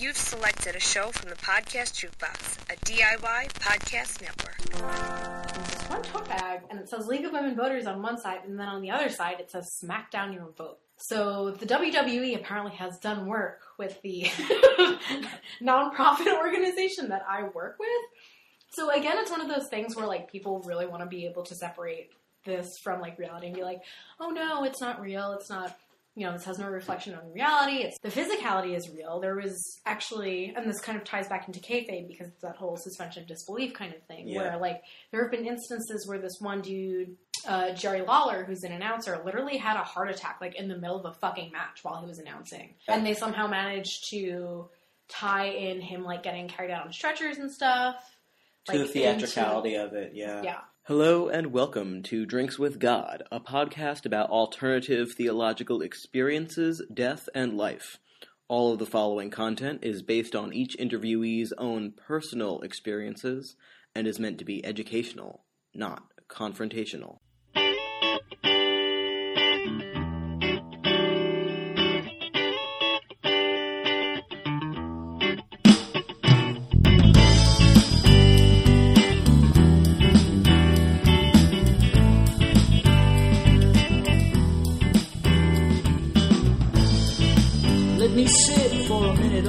You've selected a show from the Podcast Jukebox, a DIY podcast network. There's one tote bag, and it says League of Women Voters on one side, and then on the other side it says Smack Down Your Vote. So the WWE apparently has done work with the nonprofit organization that I work with. So again, it's one of those things where like people really want to be able to separate this from like reality and be like, oh no, it's not real. It's not you know, this has no reflection on reality. It's the physicality is real. There was actually, and this kind of ties back into kayfabe because it's that whole suspension of disbelief kind of thing, Yeah. where like there have been instances where this one dude, uh, Jerry Lawler, who's an announcer, literally had a heart attack like in the middle of a fucking match while he was announcing, and they somehow managed to tie in him like getting carried out on stretchers and stuff. to the like, theatricality of it, yeah. yeah. Hello and welcome to Drinks with God, a podcast about alternative theological experiences, death, and life. All of the following content is based on each interviewee's own personal experiences and is meant to be educational, not confrontational.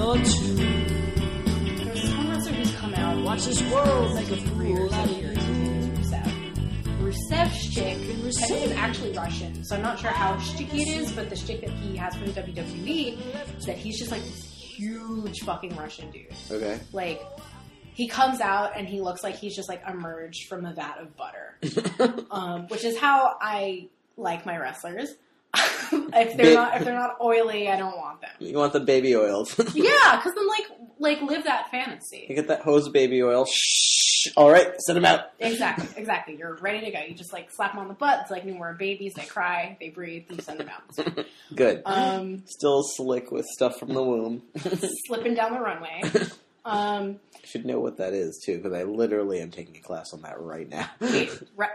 Or two. There's this one wrestler who's come out. Watch this world like make a a three or fool out seven of years. His name is Rusev. Rusev's chick, I think is actually Russian, so I'm not sure how sticky it is, but the stick that he has for the WWE is that he's just like this huge fucking Russian dude. Okay. Like, he comes out and he looks like he's just like emerged from a vat of butter, um, which is how I like my wrestlers. If they're Ba- not if they're not oily, I don't want them. You want the baby oils. Yeah, because then like like live that fantasy. you get that hose baby oil. Shh. All right, send them out. Exactly, exactly. You're ready to go. You just like slap them on the butt. It's like newborn babies. They cry, they breathe, you send them out. Good. Um, Still slick with stuff from the womb. slipping down the runway. Um, Should know what that is too, because I literally am taking a class on that right now. wait, re-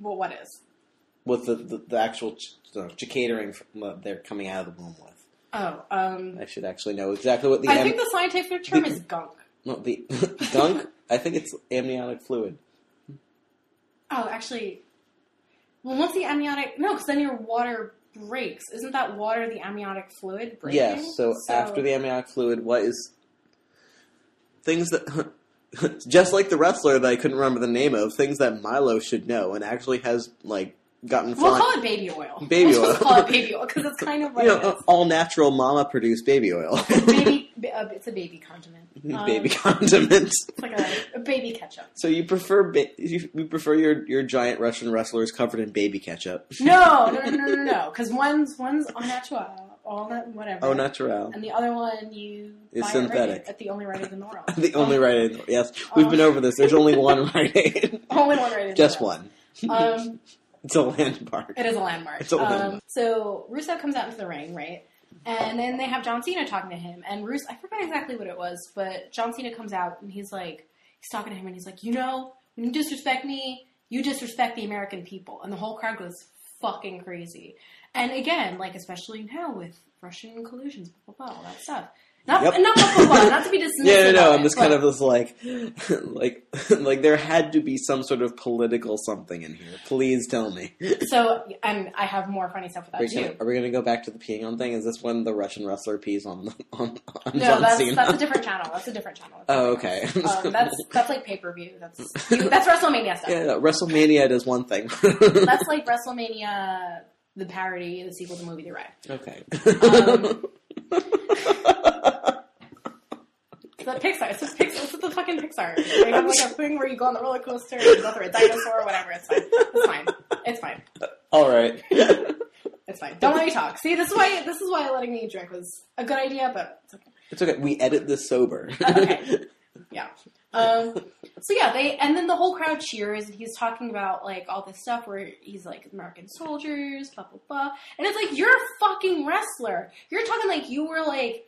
well, what is? With the, the, the actual ch- uh, from, uh, they're coming out of the womb with. Oh, um, I should actually know exactly what the I am- think the scientific term the- is gunk. no, the gunk. I think it's amniotic fluid. Oh, actually, well, once the amniotic no, because then your water breaks. Isn't that water the amniotic fluid breaking? Yes. So, after the amniotic fluid, what is things that just like the wrestler that I couldn't remember the name of, things that Milo should know and actually has like gotten we'll fine. call it baby oil. Baby we'll oil. Call it baby oil because it's kind of like you know, all natural mama produced baby oil, baby. uh, It's a baby condiment. Um, baby condiments. It's like a, a baby ketchup. So you prefer ba- you, you prefer your your giant Russian wrestlers covered in baby ketchup? No, no, no, no, no, no. Because one's one's au naturel, all that whatever. Oh, natural. And the other one you Is synthetic. right at the only right in the world. The only Um, right aid. Yes, we've been over this. There's only one right aid. Only one right Just one. Um, It's a landmark. it is a landmark. It's a landmark. Um, so Rusev comes out into the ring, right? And then they have John Cena talking to him, and Rusev, I forgot exactly what it was, but John Cena comes out and he's like, he's talking to him, and he's like, you know, when you disrespect me, you disrespect the American people, and the whole crowd goes fucking crazy. And again, like especially now with Russian collusions, blah blah blah, all that stuff. Not Yep. not blah, not to be dismissive. Yeah, no, no. I'm just kind of this like, like, like there had to be some sort of political something in here. Please tell me. So, and I have more funny stuff with Are that we, gonna, too. are we gonna go back to the peeing on thing? Is this when the Russian wrestler pees on on, on No, John that's Cena? that's a different channel. That's a different channel. That's Oh, okay. Um, that's that's like pay per view. That's that's WrestleMania stuff. yeah, no, WrestleMania does one thing. That's like WrestleMania, the parody, the sequel to the movie The Ride. okay. Um, the Pixar. It's just Pixar. It's the fucking Pixar. They have like a thing where you go on the roller coaster and you go through a dinosaur or whatever. It's fine. It's fine. It's fine. All right. It's fine. Don't let me talk. See, this is why this is why letting me drink was a good idea, but it's okay. It's okay. We edit this sober. Okay. Yeah. Um, so yeah, they and then the whole crowd cheers, and he's talking about like all this stuff where he's like American soldiers, blah blah blah, and it's like you're a fucking wrestler. You're talking like you were like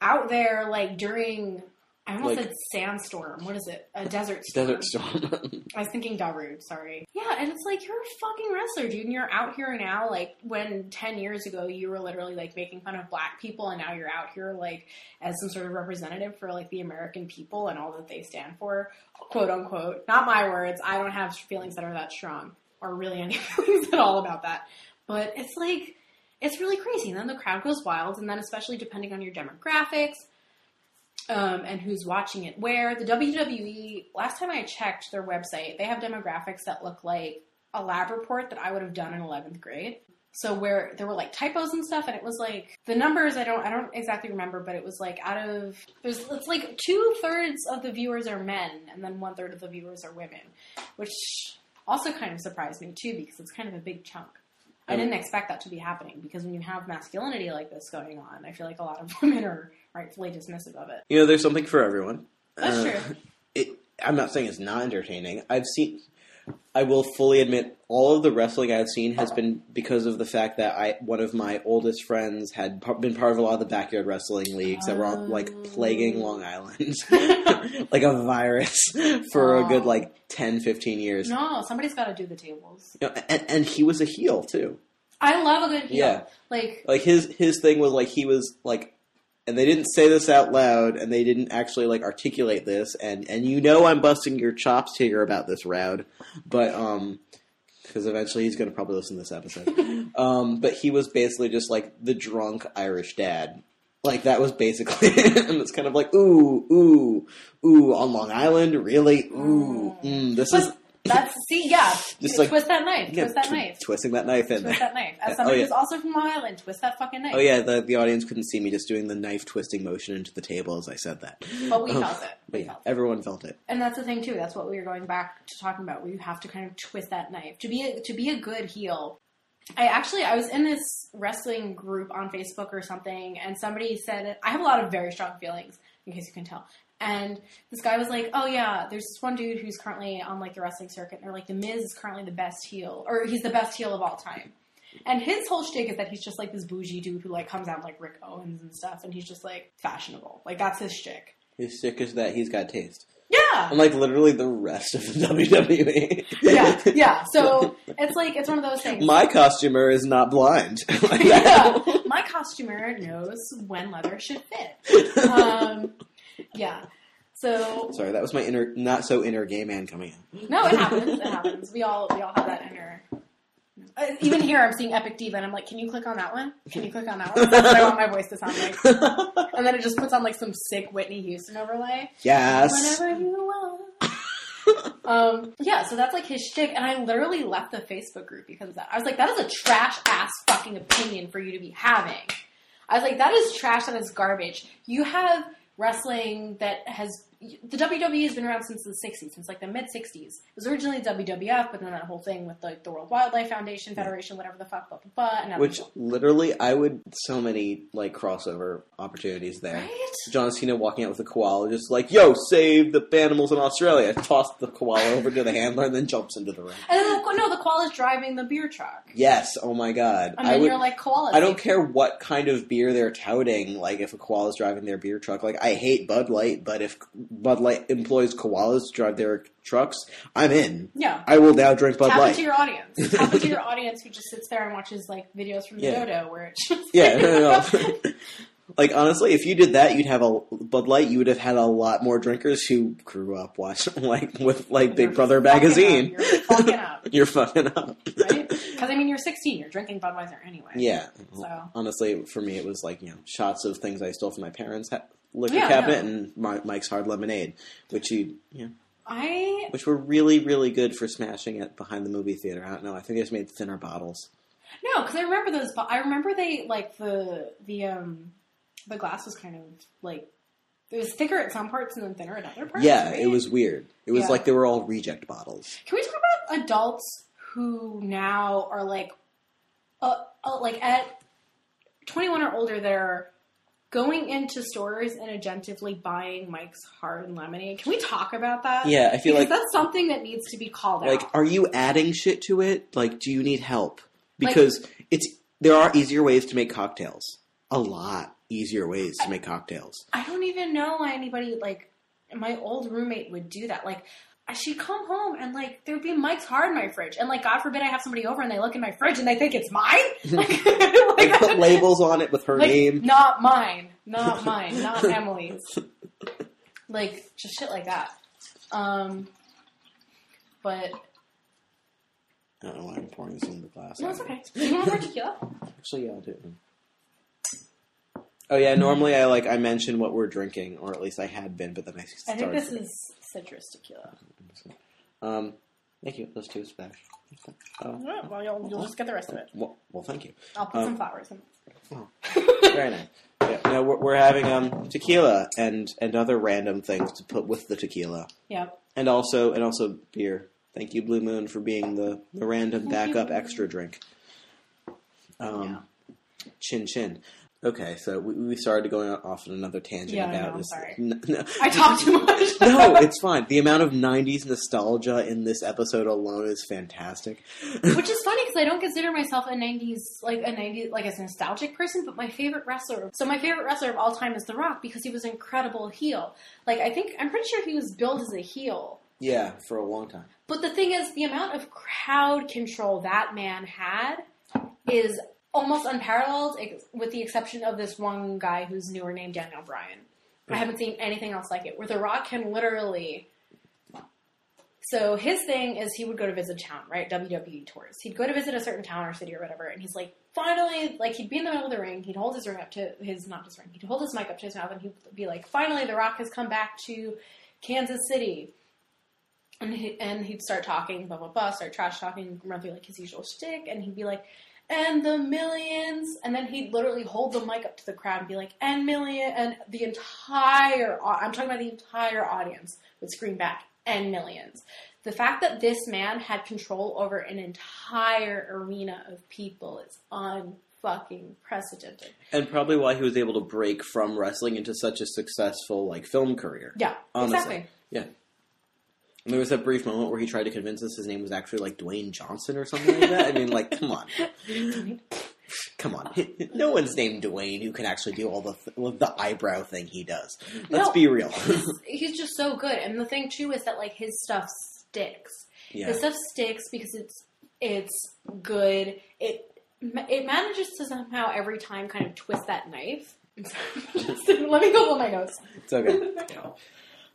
out there like during. I almost Like- said sandstorm. What is it? A desert storm. Desert Storm. I was thinking Darude, sorry. Yeah, and it's like you're a fucking wrestler, dude, and you're out here now. Like when ten years ago you were literally like making fun of black people, and now you're out here like as some sort of representative for like the American people and all that they stand for, quote unquote. Not my words. I don't have feelings that are that strong, or really any feelings at all about that. But it's like it's really crazy. And then the crowd goes wild, and then especially depending on your demographics um, and who's watching it where. The WWE, last time I checked their website, they have demographics that look like a lab report that I would have done in 11th grade. So where there were like typos and stuff, and it was like the numbers I don't I don't exactly remember, but it was like out of there's it's like two thirds of the viewers are men, and then one third of the viewers are women, which also kind of surprised me too because it's kind of a big chunk. I didn't expect that to be happening because when you have masculinity like this going on, I feel like a lot of women are rightfully dismissive of it. you know, there's something for everyone. That's Uh, true. It, I'm not saying it's not entertaining. I've seen. I will fully admit, all of the wrestling I've seen has been because of the fact that I one of my oldest friends had par- been part of a lot of the backyard wrestling leagues that were all, like plaguing Long Island like a virus for a good Oh. like 10, 15 years. No, somebody's got to do the tables. You know, and, and he was a heel too. I love a good heel. Yeah. Like, Like his his thing was like he was like, and they didn't say this out loud, and they didn't actually like articulate this, and and you know I'm busting your chops here about this, Roud, but um, because eventually he's gonna probably listen to this episode. um, but he was basically just like the drunk Irish dad. Like that was basically, and it's kind of like ooh, ooh, ooh on Long Island, really, ooh, mm, this is but that's see, yeah. Just like- twist that knife. yeah, twist that tw- knife. twisting that knife in Twist there. that knife. As Oh, somebody yeah. who's also from Long Island, twist that fucking knife. Oh yeah, the the audience couldn't see me just doing the knife twisting motion into the table as I said that. But we Oh, felt it. But We yeah, felt it. everyone felt it. And that's the thing too. That's what we were going back to talking about. Where you have to kind of twist that knife to be a, to be a good heel. I actually I was in this wrestling group on Facebook or something, and somebody said I have a lot of very strong feelings, in case you can tell. And this guy was like, "Oh yeah, there's this one dude who's currently on like the wrestling circuit, and they're like, the Miz is currently the best heel, or he's the best heel of all time." And his whole shtick is that he's just like this bougie dude who like comes out like Rick Owens and stuff, and he's just like fashionable. Like that's his shtick. His sick is that he's got taste, Yeah. And like literally the rest of the WWE. yeah, yeah. So it's like it's one of those things. My costumer is not blind. like yeah, my costumer knows when leather should fit. Um, yeah. So Sorry, that was my inner, not so inner gay man coming in. no, it happens. It happens. We all we all have that inner. Uh, even here, I'm seeing Epic Diva, and I'm like, "Can you click on that one? Can you click on that one?" That's what I want my voice to sound like. And then it just puts on like some sick Whitney Houston overlay. yes. Whenever you want. um, yeah, so that's like his shtick, and I literally left the Facebook group because of that. I was like, that is a trash ass fucking opinion for you to be having. I was like, that is trash, that is garbage. You have wrestling that has the WWE has been around since the '60s, since like the mid '60s. It was originally WWF, but then that whole thing with like the World Wildlife Foundation, Federation, whatever the fuck, blah blah blah, and Which literally, I would so many like crossover opportunities there. right? John Cena walking out with a koala, just like, "Yo, save the animals in Australia." Toss the koala over to the handler, and then jumps into the ring. And then the, no, the koala's driving the beer truck, Yes. Oh my god. and I then would. you're like koala. I don't care what kind of beer they're touting. Like if a koala's driving their beer truck, like I hate Bud Light, but if Bud Light employs koalas to drive their trucks, I'm in. Yeah. I will now drink Bud Light. Tap Light. into your audience. Tap into your audience who just sits there and watches like videos from Yeah. dodo where it's just yeah. no, no, no. like honestly, if you did that, you'd have a Bud Light. You would have had a lot more drinkers who grew up watching like with like Big You're Brother magazine. up. You're fucking up, You're fucking up. right? Because I mean, you're 16. You're drinking Budweiser anyway. Yeah. So Honestly, for me, it was like you know shots of things I stole from my parents' ha- liquor Yeah, cabinet no. and my, Mike's Hard Lemonade, which you yeah, I which were really really good for smashing it behind the movie theater. I don't know. I think they just made thinner bottles. no, because I remember those. I remember they like the the um the glass was kind of like it was thicker at some parts and then thinner at other parts. Yeah, right? it was weird. It was Yeah. like they were all reject bottles. Can we talk about adults who now are like, uh, uh, like at 21 or older, they're going into stores and agentively buying Mike's Hard Lemonade? Can we talk about that? Yeah, I feel because like that's something that needs to be called like out. Like, are you adding shit to it? Like, do you need help? Like- Because it's there are easier ways to make cocktails. A lot easier ways to make cocktails. I don't even know why anybody like my old roommate would do that. Like, she'd come home and like there'd be Mike's Hard in my fridge, and like God forbid I have somebody over and they look in my fridge and they think it's mine. like, They like, put labels on it with her like, name. not mine, not mine, not Emily's. Like just shit like that. Um, but I don't know why I'm pouring this into the glass. no, it's okay. Do you want more tequila? Actually, yeah, I'll do it. Oh yeah, normally I like I mention what we're drinking, or at least I had been, but then I I started. think this is citrus tequila. Um, thank you. Those two splash. Oh, Yeah, well, you'll, you'll just get the rest of it. well, well, thank you. I'll put Um, some flowers in. Very nice. Yeah, no, we're, we're having um tequila and and other random things to put with the tequila, Yep. and also and also beer. Thank you, Blue Moon, for being the the random backup extra drink. Um, chin chin. Okay, so we, we started going off on another tangent Yeah, about I'm this. sorry. N- no, I talk too much. no, it's fine. The amount of '90s nostalgia in this episode alone is fantastic. Which is funny because I don't consider myself a '90s like a '90s like a nostalgic person, but my favorite wrestler. So my favorite wrestler of all time is The Rock because he was an incredible heel. Like I think I'm pretty sure he was billed as a heel. yeah, for a long time. But the thing is, the amount of crowd control that man had is almost unparalleled, with the exception of this one guy who's newer named Daniel Bryan. I haven't seen anything else like it, where The Rock can literally. So his thing is he would go to visit town, right? WWE tours. He'd go to visit a certain town or city or whatever, and he's like, finally, like he'd be in the middle of the ring. He'd hold his ring up to his not his ring. He'd hold his mic up to his mouth, and he'd be like, finally, The Rock has come back to Kansas City. And, he, and he'd start talking, blah blah blah, start trash talking, run through like his usual shtick, and he'd be like, "And the millions, and then he'd literally hold the mic up to the crowd and be like, "And million, and the entire, I'm talking about the entire audience would scream back, "And millions." The fact that this man had control over an entire arena of people is unfucking precedented. And probably why he was able to break from wrestling into such a successful like film career. Yeah, Honestly. exactly. Yeah. And there was that brief moment where he tried to convince us his name was actually like Dwayne Johnson or something like that. I mean, like, come on, come on. No one's named Dwayne who can actually do all the th- the eyebrow thing he does. Let's No. be real. He's just so good, and the thing too is that like his stuff sticks. yeah. His stuff sticks because it's it's good. It it manages to somehow every time kind of twist that knife. Just- let me go blow my nose. It's okay.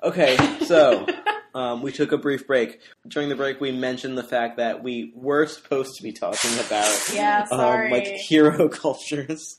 Okay, so um, we took a brief break. During the break, we mentioned the fact that we were supposed to be talking about Yeah, um, like hero cultures,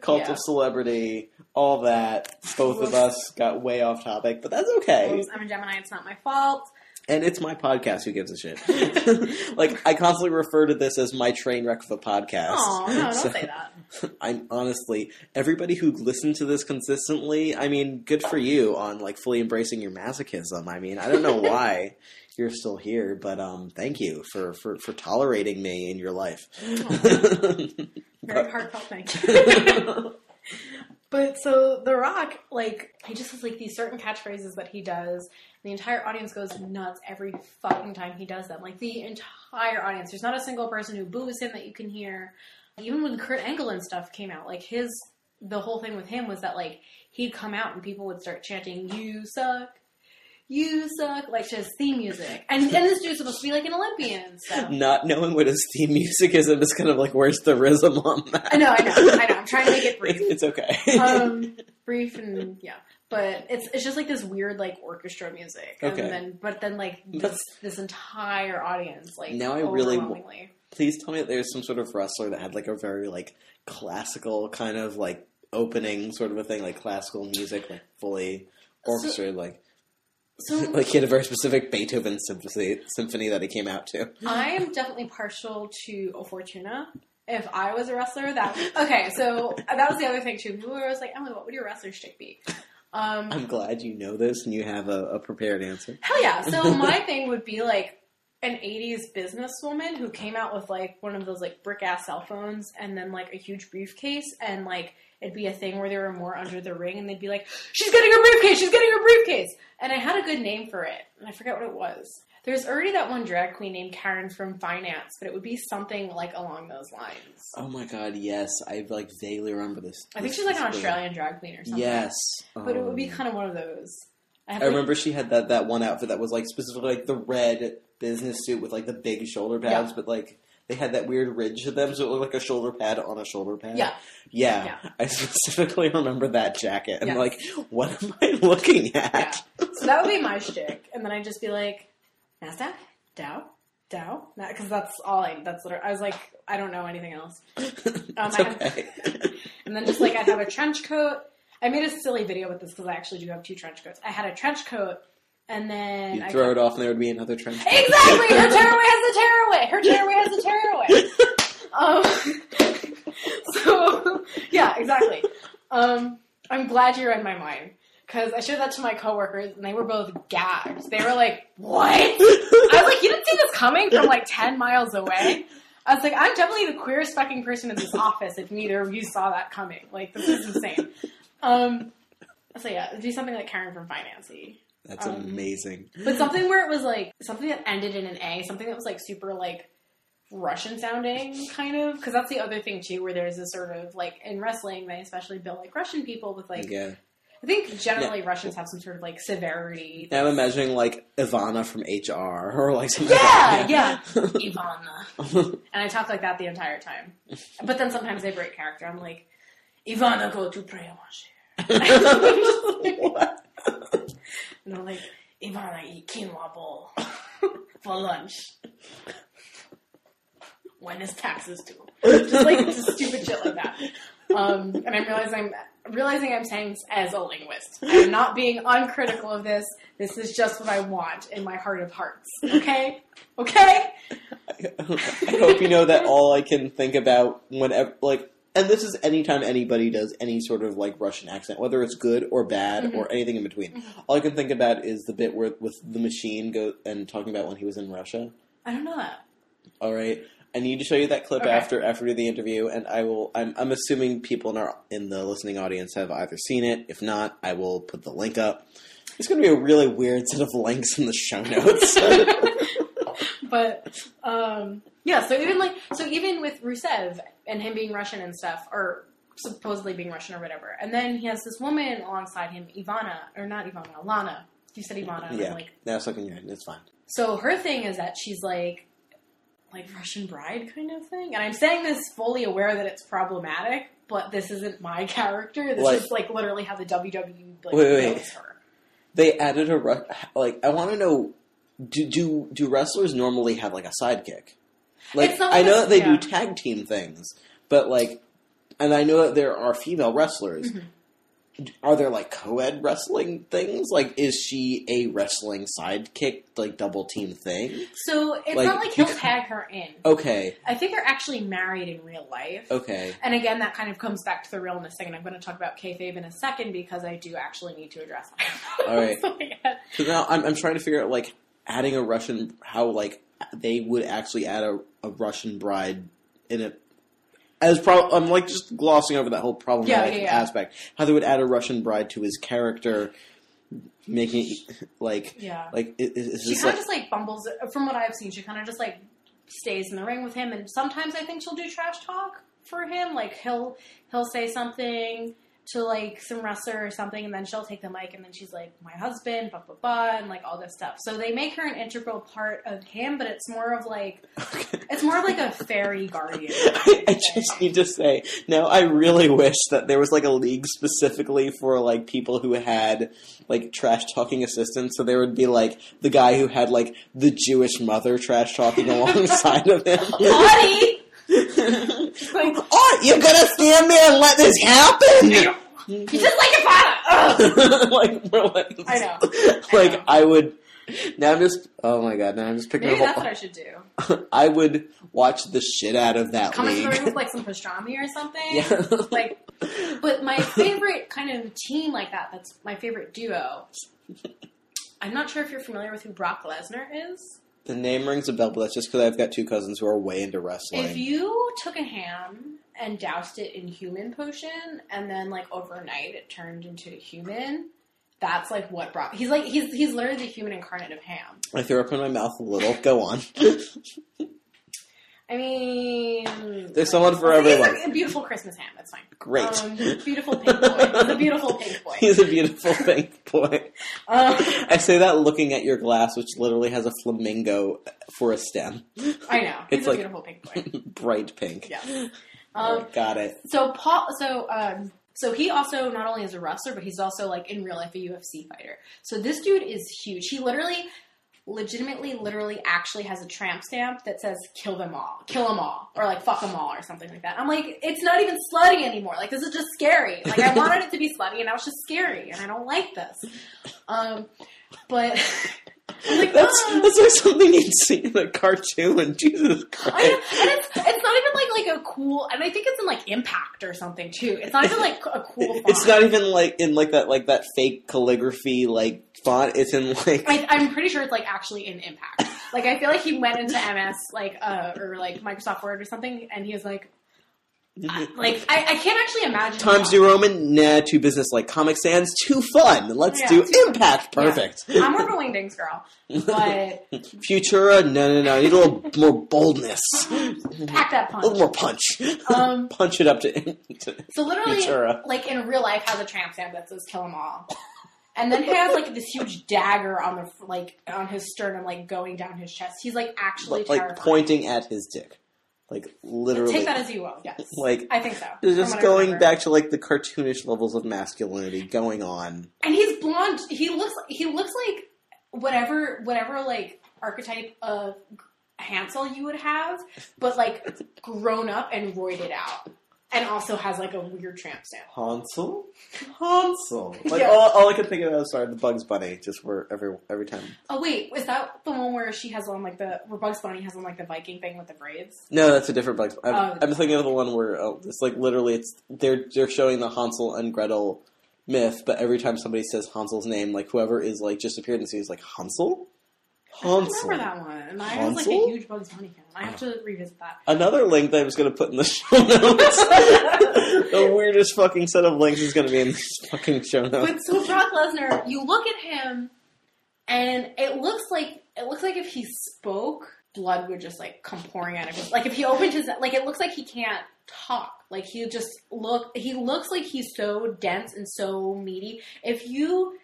cult Yeah. of celebrity, all that. Both of us got way off topic, but that's okay. Oops, I'm a Gemini. It's not my fault. And it's my podcast. Who gives a shit? like I constantly refer to this as my train wreck of a podcast. Oh no! Don't So- say that. I'm honestly everybody who listened to this consistently. I mean, good for you on like fully embracing your masochism. I mean, I don't know why you're still here, but um, thank you for for for tolerating me in your life. Very heartfelt thank you. But so The Rock, like, he just has like these certain catchphrases that he does. The entire audience goes nuts every fucking time he does them. Like the entire audience. There's not a single person who boos him that you can hear. Even when Kurt Angle and stuff came out, like his the whole thing with him was that like he'd come out and people would start chanting, "You suck." You suck, like to his theme music, and and this dude's supposed to be like an Olympian. So Not knowing what his theme music is, I'm just kind of like, where's the rhythm on that? I know, I know, I know. I'm trying to make it brief. It's, it's okay. um, brief and yeah, but it's it's just like this weird like orchestra music, Okay. and then but then like this, this entire audience like Now I really w- Please tell me that there's some sort of wrestler that had like a very like classical kind of like opening sort of a thing, like classical music, like fully orchestrated, like so like he had a very specific Beethoven symphony symphony that he came out to. I am definitely partial to O Fortuna. If I was a wrestler, that okay. So that was the other thing too. People were always like, "Emily, what would your wrestler shtick be?" Um, I'm glad you know this and you have a, a prepared answer. Hell yeah. So my thing would be like an 80s businesswoman who came out with like one of those like brick ass cell phones and then like a huge briefcase and like it'd be a thing where there were more under the ring and they'd be like, she's getting her briefcase, she's getting her briefcase. And I had a good name for it and I forget what it was. There's already that one drag queen named Karen from Finance, but it would be something like along those lines. Oh my god, yes, I like vaguely remember this. I think this- she's like an Australian drag queen or something. Yes, But it would be Um, kind of one of those. I, I like- remember she had that that one outfit that was like specifically like the red business suit with like the big shoulder pads, Yeah. but like they had that weird ridge to them, so it looked like a shoulder pad on a shoulder pad. Yeah. yeah. Yeah. I specifically remember that jacket, and Yes. like, what am I looking at? So that would be my shtick, and then I'd just be like, Nasdaq, Dow, Dow, because that's all I. That's literally, I was like, I don't know anything else. it's I have- okay. And then just like I'd have a trench coat. I made a silly video with this because I actually do have two trench coats. I had a trench coat, and then You'd I throw it off, and there would be another trench. coat. Exactly. Her tearaway has a tearaway. Her tearaway has a tearaway. Um, so yeah, exactly. Um, I'm glad you're in my mind because I showed that to my coworkers and they were both gagged. They were like, "What?" I was like, "You didn't see this coming from like ten miles away." I was like, "I'm definitely the queerest fucking person in this office if neither of you saw that coming. Like, this is insane." Um, so yeah, it'd be something like Karen from Financy. That's Um, amazing. But something where it was like something that ended in an A, something that was like super like Russian sounding kind of because that's the other thing too where there's this sort of like in wrestling they especially build like Russian people with like yeah. I think generally Russians have some sort of like severity. Now I'm imagining like Ivana from HR or like something. Yeah, like yeah. Ivana. And I talk like that the entire time. But then sometimes they break character. I'm like, Ivana go to pray what? And I'm like, Ivana eat quinoa bowl for lunch. When is taxes due? Just like just stupid shit like that. Um, and I realize I'm realizing I'm saying this as a linguist. I'm not being uncritical of this. This is just what I want in my heart of hearts. Okay? Okay? I hope you know that all I can think about whenever, like, and this is anytime anybody does any sort of like Russian accent, whether it's good or bad Mm-hmm. or anything in between. All I can think about is the bit where with the machine go and talking about when he was in Russia. I don't know that. All right, I need to show you that clip Okay. after after the interview, and I will. I'm, I'm assuming people in our in the listening audience have either seen it. If not, I will put the link up. It's going to be a really weird set of links in the show notes. but um, yeah, so even like so even with Rusev and him being Russian and stuff, or supposedly being Russian or whatever, and then he has this woman alongside him, Ivana or not Ivana, Alana. You said Ivana. and I'm yeah, like now it's looking good. It's fine. so her thing is that she's like like Russian bride kind of thing, and I'm saying this fully aware that it's problematic, but this isn't my character. This Like- is like literally how the WWE like Wait, wait, knows her. They added a Ru- like. I want to know. Do, do do wrestlers normally have like a sidekick? Like I know that they yeah. do tag team things, but like, and I know that there are female wrestlers. Mm-hmm. Are there like co-ed wrestling things? Like, is she a wrestling sidekick, like double team thing? So it's Like, not like he'll tag her in. Okay, I think they're actually married in real life. okay. And again, that kind of comes back to the realness thing, and I'm going to talk about kayfabe in a second because I do actually need to address that. All right. So, yeah. So now I'm, I'm trying to figure out like adding a Russian how like they would actually add a, a Russian bride in it. As pro- I'm like just glossing over that whole problematic Yeah, yeah, yeah. aspect. How they would add a Russian bride to his character, making it like Yeah. like i- is, is she kind like of just like bumbles, from what I've seen, she kind of just like stays in the ring with him, and sometimes I think she'll do trash talk for him. Like he'll he'll say something to like some wrestler or something, and then she'll take the mic, and then she's like, "My husband," blah blah blah, and like all this stuff. So they make her an integral part of him, but it's more of like it's more of like a fairy guardian. I, I just need to say now. I really wish that there was like a league specifically for like people who had like trash talking assistants. So there would be like the guy who had like the Jewish mother trash talking alongside of him. Buddy, like oh, you're gonna stand there and let this happen? you just like your father. Like, we're like, I know. Like know. I would. Now I'm just. Oh my god! Now I'm just picking. Maybe a that's whole, what I should do. I would watch the shit out of that Come in the room league. with like some pastrami or something. Yeah. Like, but my favorite kind of team like that, that's my favorite duo. I'm not sure if you're familiar with who Brock Lesnar is. The name rings a bell, but that's just because I've got two cousins who are way into wrestling. If you took a ham and doused it in human potion, and then like overnight it turned into a human, that's like what Brock. He's like he's he's literally the human incarnate of ham. I threw up in my mouth a little. Go on. I mean, There's someone for everyone. a, a beautiful Christmas ham. That's fine. Great. Um, beautiful pink boy. He's a beautiful pink boy. He's a beautiful pink boy. Um, I say that looking at your glass, which literally has a flamingo for a stem. I know. He's It's a like- beautiful pink boy. Bright pink. Yeah. Um, Got it. so Paul, so um, so he also not only is a wrestler, but he's also like in real life a UFC fighter. So this dude is huge. He literally, legitimately, literally, actually has a tramp stamp that says "kill them all, kill them all," or like "fuck them all" or something like that. I'm like, it's not even slutty anymore. Like this is just scary. Like I wanted it to be slutty, and now it's just scary, and I don't like this. Um, but like, That's "Ah." that's like something you'd see in a cartoon. Jesus I Christ. know, and it's it's not even like like a cool, and I think it's in like Impact or something too. It's not even like a cool. Font. It's not even like in like that like that fake calligraphy like font. It's in like I, I'm pretty sure it's like actually in Impact. Like I feel like he went into MS like uh or like Microsoft Word or something, and he was like, I- like I, I can't actually imagine. Times New Roman, nah, too business like Comic Sans, too fun. Let's Yeah, do Impact. Perfect. I'm more of a Wingdings girl, but Futura, no, no, no. I need a little more boldness, pack that punch. A little more punch. Um, punch it up to. to so literally, Futura. like in real life, has a tramp stamp that says "kill them all," and then he has like this huge dagger on the like on his sternum, like going down his chest. He's like actually like, like pointing at his dick, like literally. Take that as you will. Yes, Like, I think so. From just going back to like the cartoonish levels of masculinity going on. and he's blonde. He looks he looks like whatever whatever like archetype of Hansel you would have, but like grown up and roided out, and also has like a weird tramp stamp. Hansel, Hansel. Like Yeah. all, all I could think of was sorry, the Bugs Bunny. Just where every every time. Oh wait, is that the one where she has on like the where Bugs Bunny has on like the Viking thing with the braids? No, that's a different Bugs. I'm, Oh. I'm thinking of the one where oh, it's like literally it's they're they're showing the Hansel and Gretel myth, but every time somebody says Hansel's name, like whoever is like just appeared in the scene is like Hansel. I remember that one, I was like a huge Bugs Bunny fan. I have to revisit that. Another link that I was going to put in the show notes. the weirdest fucking set of links is going to be in this fucking show notes. But so Brock Lesnar, you look at him, and it looks like it looks like if he spoke, blood would just like come pouring out of his. Like if he opened his, like it looks like he can't talk. Like he just look. He looks like he's so dense and so meaty. If you,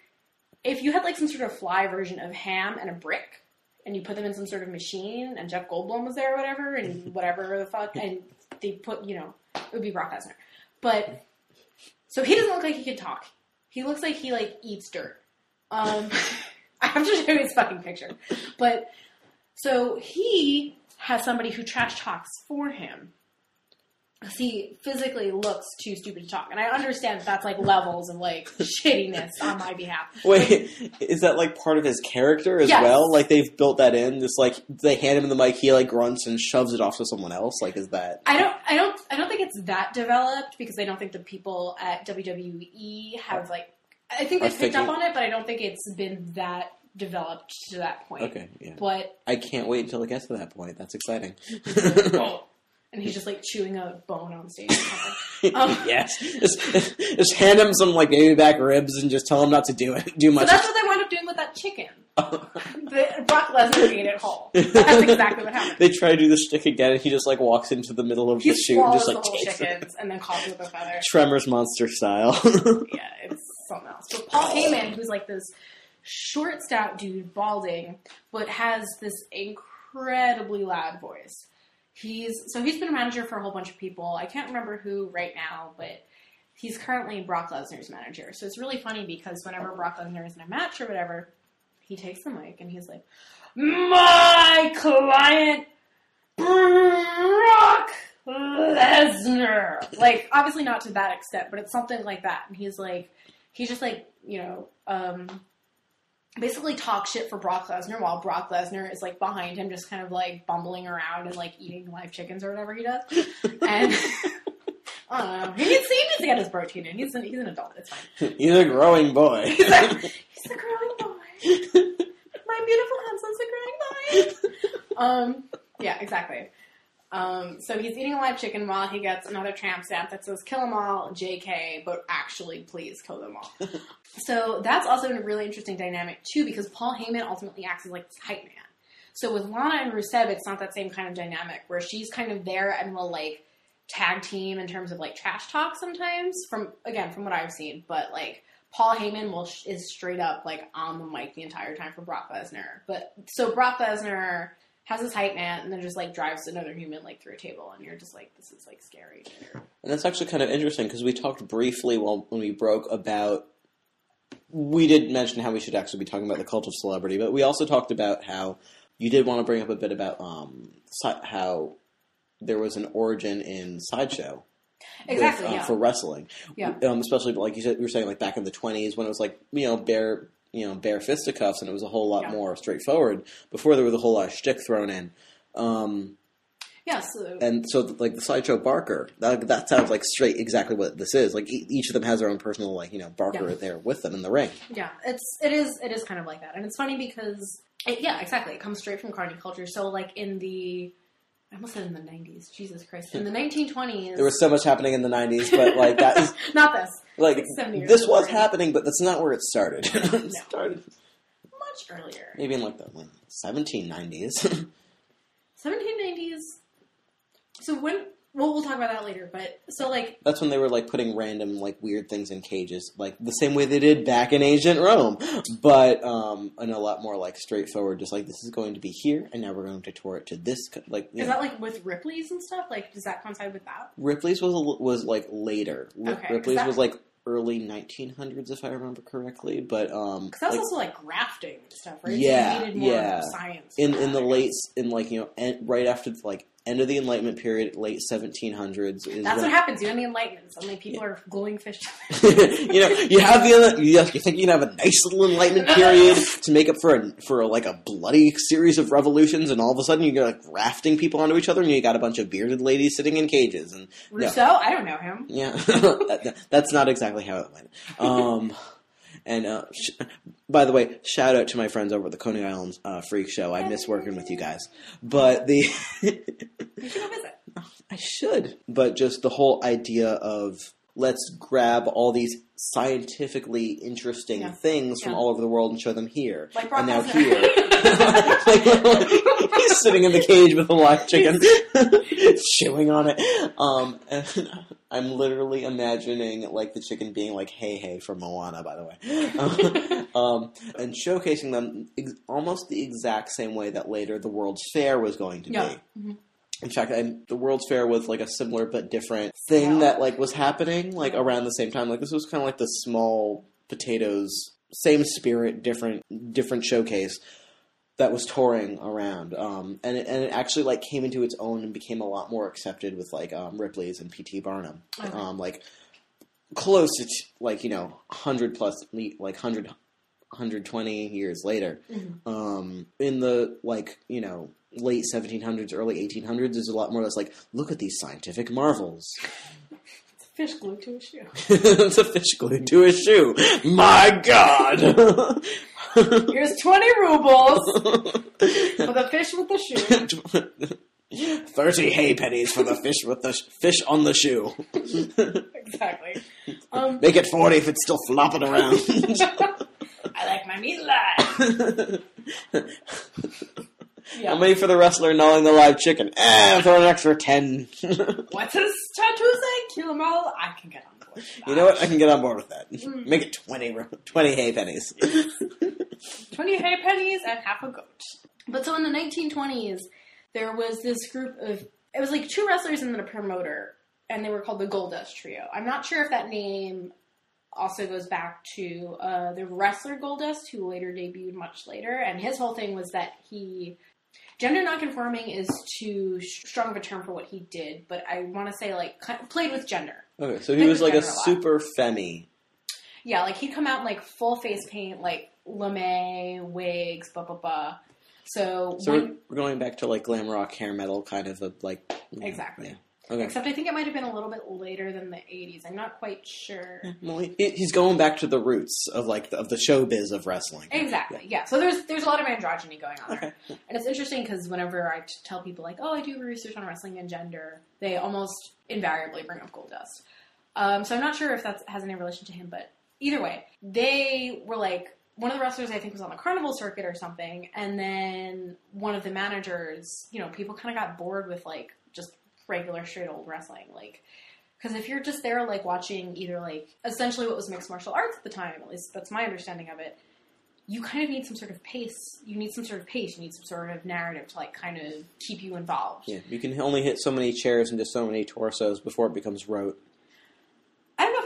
if you had like some sort of fly version of ham and a brick. And you put them in some sort of machine, and Jeff Goldblum was there, or whatever, and whatever the fuck, and they put, you know, it would be Brock Lesnar. But so he doesn't look like he can talk. He looks like he like eats dirt. Um, I have to show you his fucking picture. But so he has somebody who trash talks for him. 'Cause he physically looks too stupid to talk, and I understand that that's like levels of like shittiness on my behalf. Wait, is that like part of his character as Yes. well? Like they've built that in. Just like they hand him the mic, he like grunts and shoves it off to someone else. Like is that? I don't, I don't, I don't think it's that developed because I don't think the people at WWE have like. I think they've picked up on it, but I don't think it's been that developed to that point. Okay, yeah. But I can't wait until it gets to that point. That's exciting. and he's just like chewing a bone on stage. Um, yes, just, just hand him some like baby back ribs and just tell him not to do it. Do much. So that's what they wound up doing with that chicken. The, Brock Lesnar ate it whole. That's exactly what happened. they try to do the stick again, and he just like walks into the middle of He the shoot and just like takes it. chickens and then calls it with a feather. Tremors monster style. Yeah, it's something else. But Paul Heyman, who's like this short, stout dude, balding, but has this incredibly loud voice. He's so he's been a manager for a whole bunch of people. I can't remember who right now, but he's currently Brock Lesnar's manager. So it's really funny because whenever Brock Lesnar is in a match or whatever, he takes the mic and he's like, "My client, Brock Lesnar." Like obviously not to that extent, but it's something like that. And he's like, he's just like you know. um basically talk shit for Brock Lesnar while Brock Lesnar is like behind him, just kind of like bumbling around and like eating live chickens or whatever he does. And I don't know. He needs, he needs to get his protein in. He's an, he's an adult. It's fine. He's a growing boy. He's, a, he's the growing boy. My beautiful Hansel's the growing boy. Um, yeah, exactly. Um, so he's eating a live chicken while he gets another tramp stamp that says "Kill them all, JK," but actually, please kill them all. so that's also a really interesting dynamic too, because Paul Heyman ultimately acts as like this hype man. So with Lana and Rusev, it's not that same kind of dynamic where she's kind of there and will like tag team in terms of like trash talk sometimes. From again, from what I've seen, but like Paul Heyman will is straight up like on the mic the entire time for Brock Lesnar. But so Brock Lesnar has this hype man and then just like drives another human like through a table, and you're just like, this is like scary. And that's actually kind of interesting because we talked briefly while when we broke about. We did mention how we should actually be talking about the cult of celebrity, but we also talked about how you did want to bring up a bit about um, how there was an origin in sideshow with, Exactly. uh, yeah. for wrestling. Yeah. Um, especially like you said, you were saying like back in the twenties when it was like you know bare you know bare fisticuffs and it was a whole lot Yeah. more straightforward. Before there was a whole lot of shtick thrown in. Um, yeah. So and so like the sideshow Barker, that, that sounds like straight exactly what this is. Like e- each of them has their own personal like you know Barker Yeah. there with them in the ring. Yeah, it's it is it is kind of like that, and it's funny because it, yeah, exactly. It comes straight from carny culture. So like in the I almost said in the nineties. Jesus Christ, in the nineteen twenties. There was so much happening in the '90s, but like that is not this like this was happening, but that's not where it started. it started much earlier. maybe in like the like, 1790s. Seventeen nineties. So when well, we'll talk about that later. But so like That's when they were like putting random like weird things in cages, like the same way they did back in ancient Rome, but um, and a lot more like straightforward. Just like this is going to be here, and now we're going to tour it to this. Like is know. that like with Ripley's and stuff? Like does that coincide with that? Ripley's was was like later. Okay, Ripley's that- was like early 1900s, if I remember correctly. But um, Because that was like, also like grafting and stuff, right? Yeah, so you needed more yeah. science. in in that, the late in like you know en- right after like end of the Enlightenment period, late 1700s is That's what happens. You know the Enlightenment. Suddenly people are glowing fish. you know, you have the you, you think you can have a nice little enlightenment period to make up for a, for like a bloody series of revolutions, and all of a sudden you're like rafting people onto each other, and you got a bunch of bearded ladies sitting in cages, and no. Rousseau? I don't know him. yeah, that- that's not exactly how it went. Um, and uh, sh- by the way, shout out to my friends over at the Coney Island uh, Freak Show. I miss working with you guys, but the You should visit. I should. But just the whole idea of let's grab all these scientifically interesting Yeah. things from all over the world and show them here. Like and now here. Like, he's sitting in the cage with a live chicken, chewing on it. Um, and I'm literally imagining like the chicken being like "Heihei" from Moana, by the way, um, and showcasing them ex- almost the exact same way that later the World's Fair was going to Yeah. be. In fact, I, the World's Fair was like a similar but different thing Yeah. that like was happening like around the same time. Like this was kind of like the small potatoes, same spirit, different different showcase that was touring around. Um, and it, and it actually like came into its own and became a lot more accepted with like um, Ripley's and P.T. Barnum. Okay. Um, like close to t- like you know hundred plus like 100, 120 years later. Mm-hmm. Um, in the like you know late 1700s, early 1800s, there's a lot more that's like look at these scientific marvels. It's a fish glued to a shoe. it's a fish glued to a shoe. My God. Here's 20 rubles for the fish with the shoe. Thirty hay pennies for the fish with the sh- fish on the shoe. Exactly. Um, Make it forty if it's still flopping around. I like my meat alive. Yeah. I'm waiting for the wrestler gnawing the live chicken. Eh, throw an extra ten. What's his tattoo say? Kill 'em all? I can get on board. with that. you know what? I can get on board with that. Mm. Make it 20, ro- 20 hay pennies. 20 hay pennies and half a goat. But so in the 1920s, there was this group of, it was like two wrestlers and then a promoter, and they were called the Gold Dust Trio. I'm not sure if that name also goes back to uh, the wrestler Goldust, who later debuted much later, and his whole thing was that he. Gender nonconforming is too strong of a term for what he did, but I want to say like ki- played with gender. Okay, so he Make was like a a super femmy. Yeah, like he'd come out in like full face paint, like lame wigs, blah blah blah. So, So when, we're, going back to like glam rock hair metal kind of a like. Exactly. Yeah. Okay. except I think it might have been a little bit later than the '80s. I'm not quite sure. Well, he, he's going back to the roots of like the, of the showbiz of wrestling. Exactly. Yeah. So there's there's a lot of androgyny going on there, and it's interesting because whenever I tell people like, "Oh, I do research on wrestling and gender," they almost invariably bring up Goldust. Um, so I'm not sure if that has any relation to him, but either way, they were like one of the wrestlers I think was on the carnival circuit or something, and then one of the managers, you know, people kind of got bored with like just regular straight old wrestling, like. Because if you're just there, like watching either like essentially what was mixed martial arts at the time, at least that's my understanding of it, you kind of need some sort of pace. You need some sort of pace. You need some sort of narrative to like kind of keep you involved. Yeah, you can only hit so many chairs into so many torsos before it becomes rote.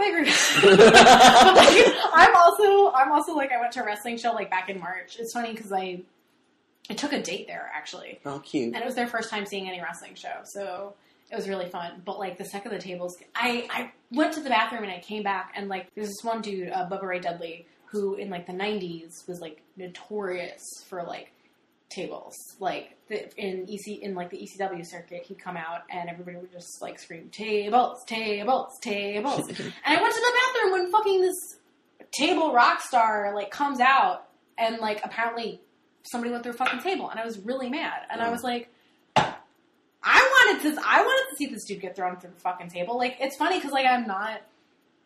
I don't know if I agree. with that. Like, I'm also I'm also like I went to a wrestling show like back in March. It's funny because I I took a date there actually, Oh, cute. and it was their first time seeing any wrestling show, so it was really fun. But like the second the tables, I I went to the bathroom and I came back and like there's this one dude, uh, Bubba Ray Dudley, who in like the '90s was like notorious for like tables. Like the, in EC in like the ECW circuit, he'd come out and everybody would just like scream tables, tables, tables. and I went to the bathroom when fucking this table rock star like comes out and like apparently somebody went through a fucking table and I was really mad and I was like. I wanted to. I wanted to see this dude get thrown through the fucking table. Like it's funny because like I'm not.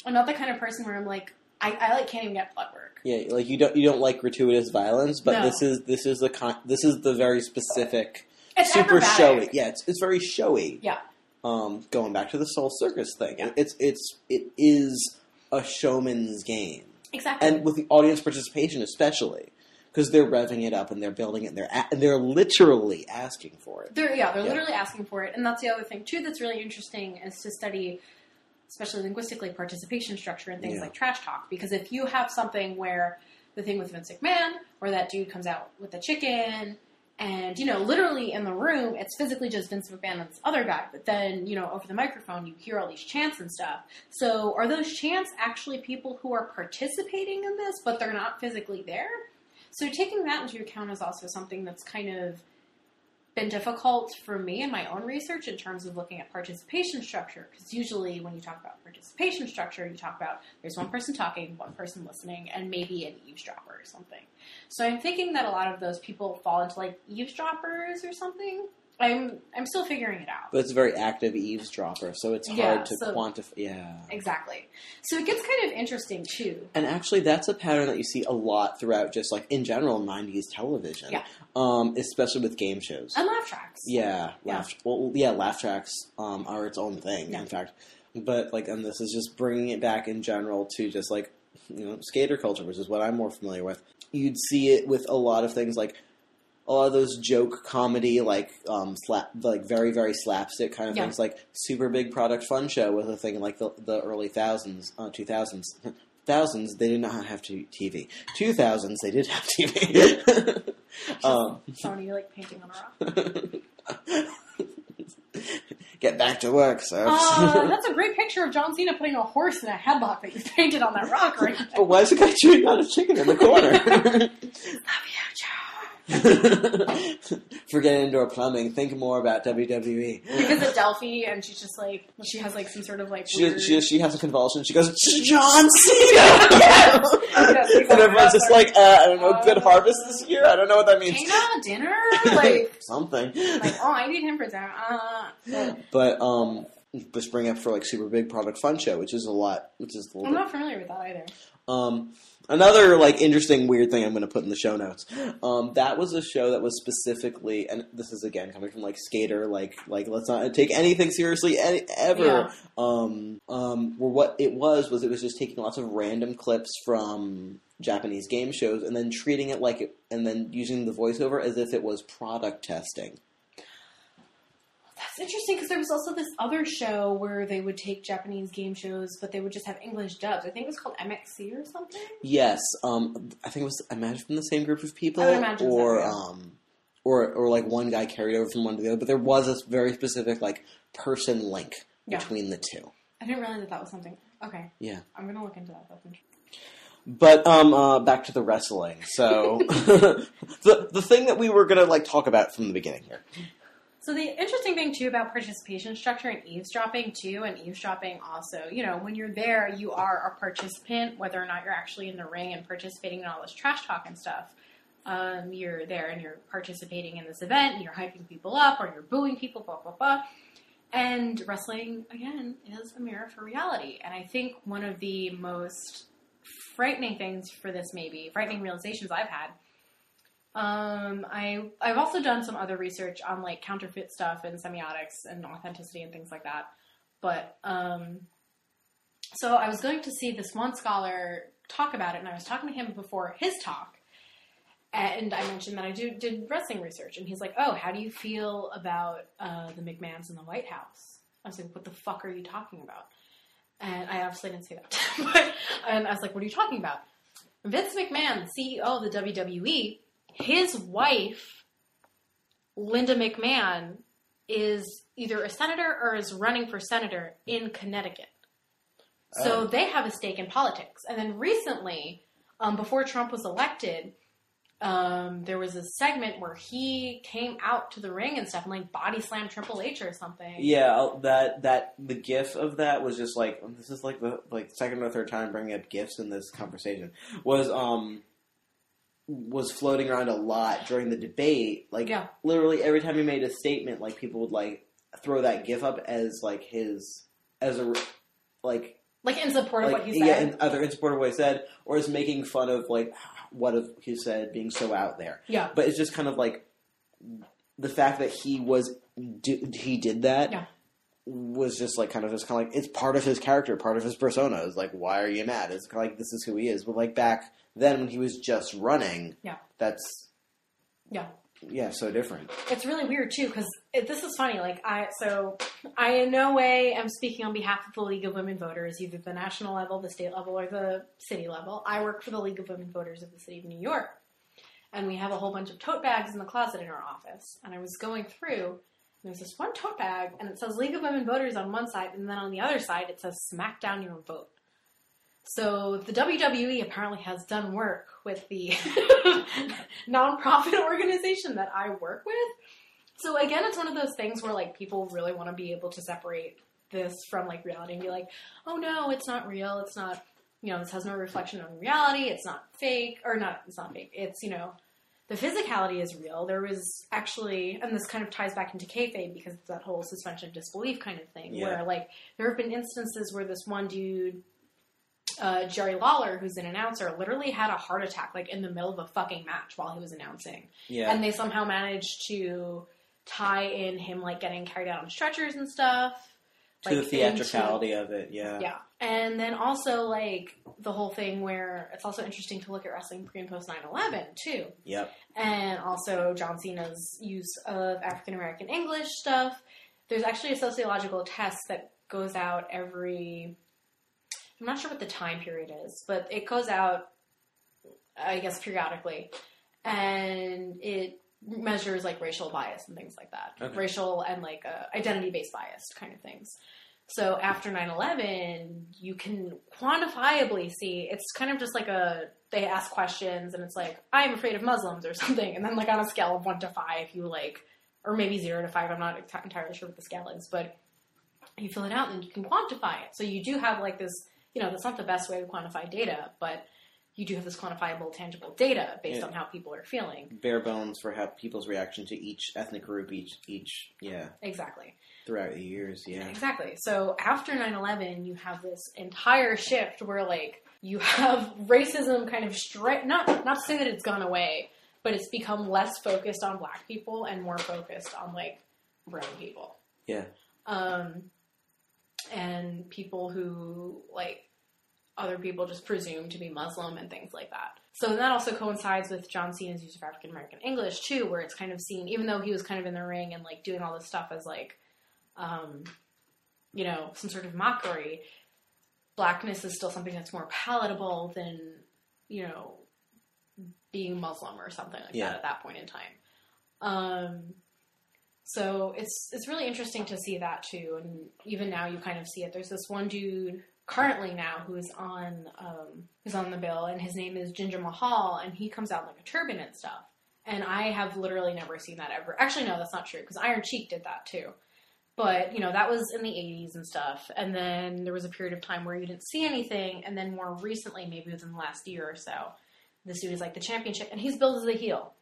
I'm not the kind of person where I'm like I, I like can't even get blood work. Yeah, like you don't you don't like gratuitous violence, but No. this is this is the con- this is the very specific, It's super acrobatic. showy. Yeah, it's it's very showy. Yeah. Um, going back to the Soul Circus thing, Yeah. it's it's it is a showman's game, Exactly. and with the audience participation especially, because they're revving it up and they're building it, and they're a- and they're literally asking for it. They're yeah, they're Yeah. literally asking for it, and that's the other thing too. That's really interesting is to study, especially linguistically, participation structure and things Yeah. like trash talk. Because if you have something where the thing with Vince McMahon, where that dude comes out with the chicken, and you know, literally in the room, it's physically just Vince McMahon and this other guy, but then you know, over the microphone, you hear all these chants and stuff. So, are those chants actually people who are participating in this, but they're not physically there? So, taking that into account is also something that's kind of been difficult for me in my own research in terms of looking at participation structure. Because usually, when you talk about participation structure, you talk about there's one person talking, one person listening, and maybe an eavesdropper or something. So I'm thinking that a lot of those people fall into like eavesdroppers or something. I'm I'm still figuring it out. But it's a very active eavesdropper, so it's hard Yeah, to so- quantify. Yeah. Exactly. So it gets kind of interesting too. And actually, that's a pattern that you see a lot throughout, just like in general, '90s television. Yeah. Um, especially with game shows. And laugh tracks. Yeah, Yeah. laugh. Well, yeah, laugh tracks um, are its own thing. Yeah. In fact, but like, and this is just bringing it back in general to just like you know skater culture, which is what I'm more familiar with. You'd see it with a lot of things like a lot of those joke comedy, like um, slap, like very very slapstick kind of Yeah. things, like super big product fun show was a thing in like the, the early thousands, uh, two thousands. Thousands, they did not have t- TV. Two thousands, they did have TV. um, Sony like painting on a rock. Get back to work, sir. Uh, that's a great picture of John Cena putting a horse in a headlock that you painted on that rock right but why is the guy chewing on a chicken in the corner? Forget indoor plumbing. Think more about WWE. We visit Delphi and she's just like she has like some sort of like She, weird... she, she has a convulsion. She goes, John Cena! Yes, and everyone's just like, uh, I don't know, good Uh, harvest this year? I don't know what that means. Cena dinner like Something. like oh I need him for dinner. Uh, but But, um, just bring up for like super big product fun show, which is a lot, which is a I'm bit not familiar with that either. Um, another like interesting weird thing I'm going to put in the show notes. Um, that was a show that was specifically, and this is again coming from like skater, like like let's not take anything seriously any, ever. Yeah. Um, um, where what it was was it was just taking lots of random clips from Japanese game shows and then treating it like it, and then using the voiceover as if it was product testing. That's interesting because there was also this other show where they would take Japanese game shows, but they would just have English dubs. I think it was called MXC or something. Yes, um, I think it was I imagine from the same group of people, imagine so, or yeah. um, or or like one guy carried over from one to the other. But there was a very specific like person link Yeah. between the two. I didn't realize that that was something. Okay, Yeah, I'm gonna look into that. That's interesting. but um, uh, back to the wrestling. So the the thing that we were gonna like talk about from the beginning here. So the interesting thing too about participation structure and eavesdropping too, and eavesdropping also, you know, when you're there, you are a participant, whether or not you're actually in the ring and participating in all this trash talk and stuff. Um, you're there and you're participating in this event, and you're hyping people up, or you're booing people, blah blah blah. And wrestling again is a mirror for reality, and I think one of the most frightening things for this, maybe frightening realizations I've had. Um, I I've also done some other research on like counterfeit stuff and semiotics and authenticity and things like that. But um, so I was going to see this one scholar talk about it, and I was talking to him before his talk, and I mentioned that I do did wrestling research, and he's like, "Oh, how do you feel about uh, the McMahons in the White House?" I was like, "What the fuck are you talking about?" And I obviously didn't say that, but and I was like, "What are you talking about?" Vince McMahon, CEO of the WWE, his wife, Linda McMahon, is either a senator or is running for senator in Connecticut. So Oh. they have a stake in politics. And then recently, um, before Trump was elected, um, there was a segment where he came out to the ring and stuff and like body slammed Triple H or something. Yeah, that that the gif of that was just like this is like the like second or third time bringing up gifs in this conversation was um was floating around a lot during the debate. Like Yeah. literally every time he made a statement, like people would like throw that gif up as like his as a like Like in support of what he yeah, said. in, either in support of what he said or is making fun of like what of he said being so out there. Yeah. But it's just kind of like the fact that he was do, he did that Yeah. was just like kind of just kind of like it's part of his character, part of his persona. Is like why are you mad? It's kind of like this is who he is. But like back then when he was just running, Yeah. that's Yeah. yeah, so different. it's really weird too because this is funny. Like I, so I in no way am speaking on behalf of the League of Women Voters, either the national level, the state level, or the city level. I work for the League of Women Voters of the city of New York, and we have a whole bunch of tote bags in the closet in our office. And I was going through, and there's this one tote bag, and it says League of Women Voters on one side, and then on the other side it says Smack Down Your Vote. So the WWE apparently has done work with the nonprofit organization that I work with. So again, it's one of those things where like people really want to be able to separate this from like reality and be like, oh no, it's not real. It's not, you know, this has no reflection on reality. It's not fake or not. It's not fake. It's you know, the physicality is real. There was actually, and this kind of ties back into kayfabe because it's that whole suspension of disbelief kind of thing, Yeah. where like there have been instances where this one dude uh, Jerry Lawler, who's an announcer, literally had a heart attack like in the middle of a fucking match while he was announcing, Yeah. and they somehow managed to tie in him like getting carried out on stretchers and stuff. to the like, theatricality of it, yeah. yeah, and then also like the whole thing where it's also interesting to look at wrestling pre and post 9-11 too Yep. and also John Cena's use of African American English stuff. There's actually a sociological test that goes out every. I'm not sure what the time period is, but it goes out, I guess, periodically, and it measures like racial bias and things like that, Okay. racial and like uh, identity based bias kind of things. So after 9/11, you can quantifiably see it's kind of just like a they ask questions and it's like I'm afraid of Muslims or something, and then like on a scale of one to five, you like or maybe zero to five. I'm not entirely sure what the scale is, but you fill it out and you can quantify it. So you do have like this, you know, that's not the best way to quantify data, but you do have this quantifiable, tangible data based Yeah. on how people are feeling. Bare bones for how people's reaction to each ethnic group, each each yeah, Exactly. throughout the years, yeah. Exactly. So after 9/11, you have this entire shift where like you have racism kind of straight not not to say that it's gone away, but it's become less focused on black people and more focused on like brown people. Yeah. Um and people who like other people just presume to be Muslim and things like that. So that also coincides with John Cena's use of African American English too, where it's kind of seen, even though he was kind of in the ring and like doing all this stuff as like, um, you know, some sort of mockery, blackness is still something that's more palatable than, you know, being Muslim or something like Yeah. that at that point in time. Um, so it's it's really interesting to see that too, and even now you kind of see it. There's this one dude currently now who's on um, who's on the bill, and his name is Jinder Mahal, and he comes out like a turban and stuff. And I have literally never seen that ever. Actually, no, that's not true because Iron Sheik did that too. But you know that was in the '80s and stuff, and then there was a period of time where you didn't see anything, and then more recently, maybe within the last year or so, this dude is like the championship, and he's billed as a heel.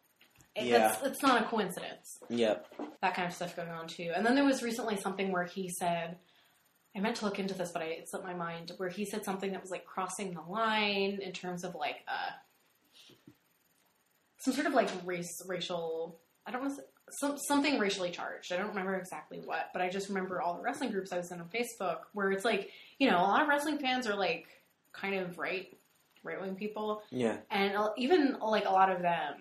It, Yeah. that's, it's not a coincidence Yep. that kind of stuff going on too. And then there was recently something where he said, I meant to look into this, but I, it slipped my mind. Where he said something that was like crossing the line in terms of like uh, some sort of like race, racial. I don't want to some something racially charged. I don't remember exactly what, but I just remember all the wrestling groups I was in on Facebook where it's like you know a lot of wrestling fans are like kind of right right wing people, Yeah. and uh, even like a lot of them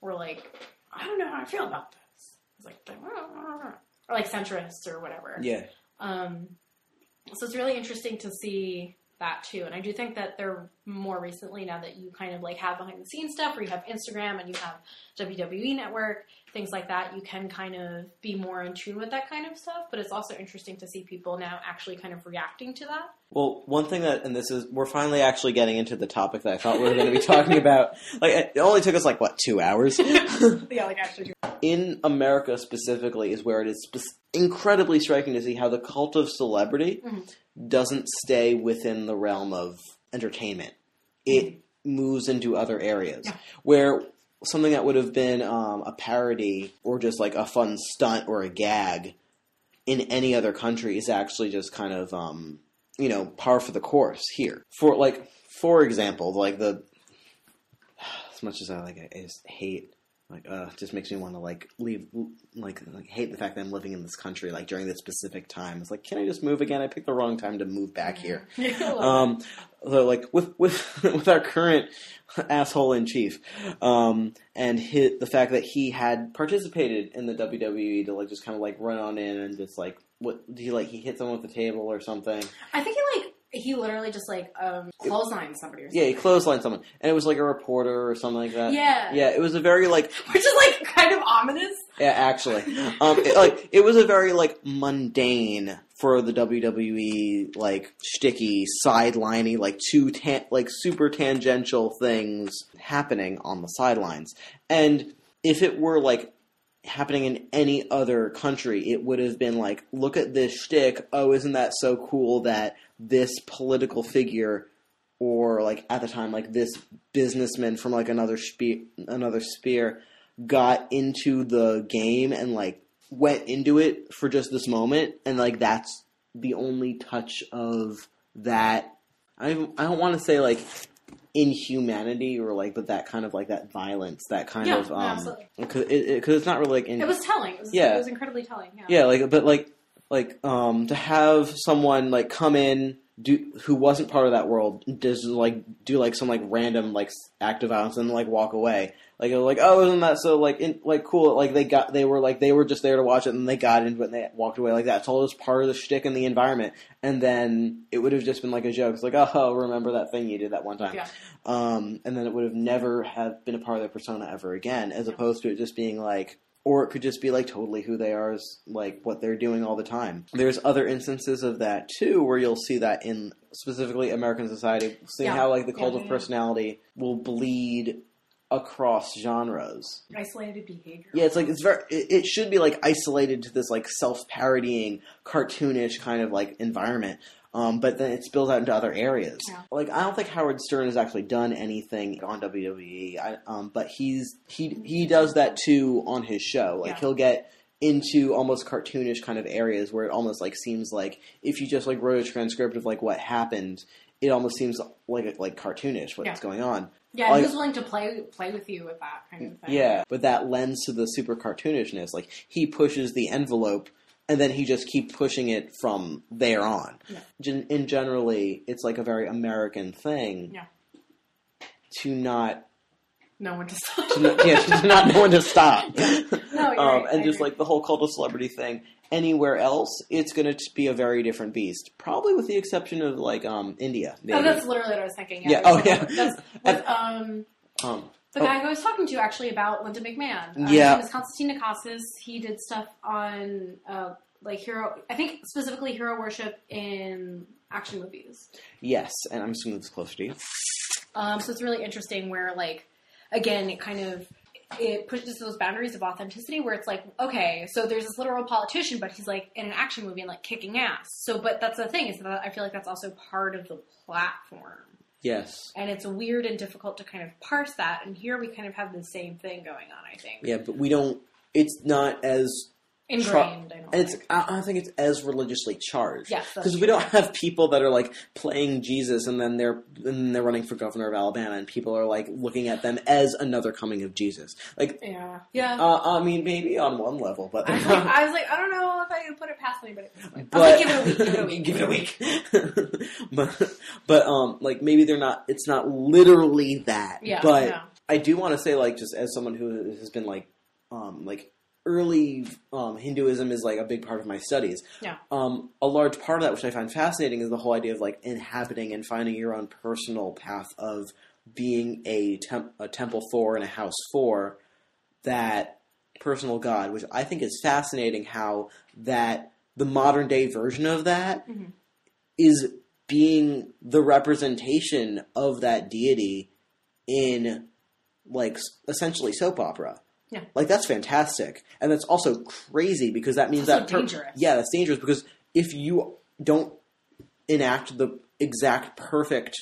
were like, I don't know how I feel about this. It's like or like centrists or whatever. Yeah. Um, so it's really interesting to see that too. And I do think that they're more recently now that you kind of like have behind the scenes stuff where you have Instagram and you have WWE Network, things like that, you can kind of be more in tune with that kind of stuff. But it's also interesting to see people now actually kind of reacting to that. Well, one thing that, and this is, we're finally actually getting into the topic that I thought we were going to be talking about. Like, it only took us like what two hours. Yeah, like actually. In America specifically is where it is incredibly striking to see how the cult of celebrity Mhm. doesn't stay within the realm of entertainment. It moves into other areas Yeah. where something that would have been um, a parody or just like a fun stunt or a gag in any other country is actually just kind of um, you know par for the course here. For like, for example, like the as much as I like, I just hate like uh just makes me want to like leave like like hate the fact that I'm living in this country like during this specific time. It's like, can I just move again? I picked the wrong time to move back here. Um, so like with with with our current asshole in chief, um, and hit the fact that he had participated in the WWE to like just kind of like run on in and just like what do you like he hit someone with the table or something? I think he like he literally just like um clotheslined somebody or something. Yeah, he clotheslined someone, and it was like a reporter or something like that. Yeah. yeah, it was a very like Which is like kind of ominous. Yeah, actually, um, it, like it was a very like mundane for the WWE like sticky, sideliney, like two tan- like super tangential things happening on the sidelines. And if it were like happening in any other country, it would have been like, look at this shtick. Oh, isn't that so cool that this political figure or like at the time like this businessman from like another spe- another sphere got into the game and like went into it for just this moment and like that's the only touch of that I don't, I don't want to say like inhumanity or like but that kind of like that violence that kind Yeah, of um because it, it, it's not really like in, It was telling. It was, Yeah. it was incredibly telling. Yeah. yeah, like but like like um to have someone like come in do who wasn't part of that world just like do like some like random like act of violence and like walk away. Like like oh isn't that so like in, like cool like they got they were like they were just there to watch it and they got into it and they walked away like that. It's all just part of the shtick and the environment. And then it would have just been like a joke. It's like oh remember that thing you did that one time. Yeah. Um, and then it would have never have been a part of their persona ever again, as Yeah. opposed to it just being like, or it could just be like totally who they are, is like what they're doing all the time. There's other instances of that too, where you'll see that in specifically American society, seeing Yeah. how like the cult yeah, of personality will bleed across genres. Isolated behavior. Yeah, it's like it's very. It, it should be like isolated to this like self-parodying, cartoonish kind of like environment. Um, but then it spills out into other areas. Yeah. Like I don't think Howard Stern has actually done anything on WWE. I, um, but he's he he does that too on his show. Like Yeah. he'll get into almost cartoonish kind of areas where it almost like seems like if you just like wrote a transcript of like what happened, it almost seems like like cartoonish what's Yeah. going on. Yeah, Like- he was willing to play play with you with that kind of thing. Yeah, but that lends to the super cartoonishness. Like he pushes the envelope, and then he just keeps pushing it from there on. Yeah. Gen- in generally, it's like a very American thing. Yeah. To not, No one to to not yeah, to not know when to stop. No, um, right, and just like the whole cult of celebrity thing. Anywhere else, it's going to be a very different beast. Probably with the exception of like um, India. Oh, that's literally what I was thinking. Yeah, oh, yeah. That's, um, um, the Oh. guy who I was talking to actually about Linda McMahon. Uh, Yeah. His name is Constantine Nakassis. He did stuff on uh, like hero. I think specifically hero worship in action movies. yes, and I'm assuming it's closer to you. Um, so it's really interesting where like again it kind of it pushes those boundaries of authenticity where it's like okay so there's this literal politician but he's like in an action movie and like kicking ass so but that's the thing is that i feel like that's also part of the platform Yes. and it's weird and difficult to kind of parse that and here we kind of have the same thing going on i think Yeah, but we don't. It's not as ingrained. I It's think. I I don't think it's as religiously charged. Yes, because we don't have people that are like playing Jesus and then they're and they're running for governor of Alabama and people are like looking at them as another coming of Jesus. Like, yeah, yeah. uh, I mean, maybe on one level, but I was, like, I was like, I don't know if I can put it past anybody. at this. I but like, give it a week. Give it a week. give it a week. but but um, like maybe they're not. It's not literally that. Yeah, But yeah. I do want to say, like, just as someone who has been like, um, like early um, Hinduism is like a big part of my studies. Yeah. Um, a large part of that, which I find fascinating, is the whole idea of like inhabiting and finding your own personal path of being a, temp- a temple for and a house for that personal God, which I think is fascinating. How that the modern day version of that is Mhm. being the representation of that deity in like essentially soap opera. Yeah. Like that's fantastic. And that's also crazy because that means that per- dangerous. Yeah, that's dangerous because if you don't enact the exact perfect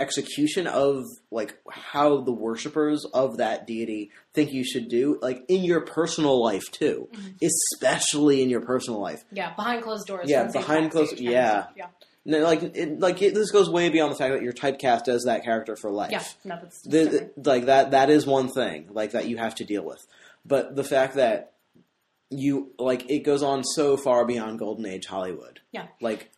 execution of like how the worshippers of that deity think you should do like in your personal life too Mm-hmm. especially in your personal life Yeah, behind closed doors. Yeah, behind closed- yeah. yeah, no, like it, like it, this goes way beyond the fact that you're typecast as that character for life yeah. No, that's the, like that that is one thing like that you have to deal with but the fact that you like it goes on so far beyond golden age hollywood Yeah. like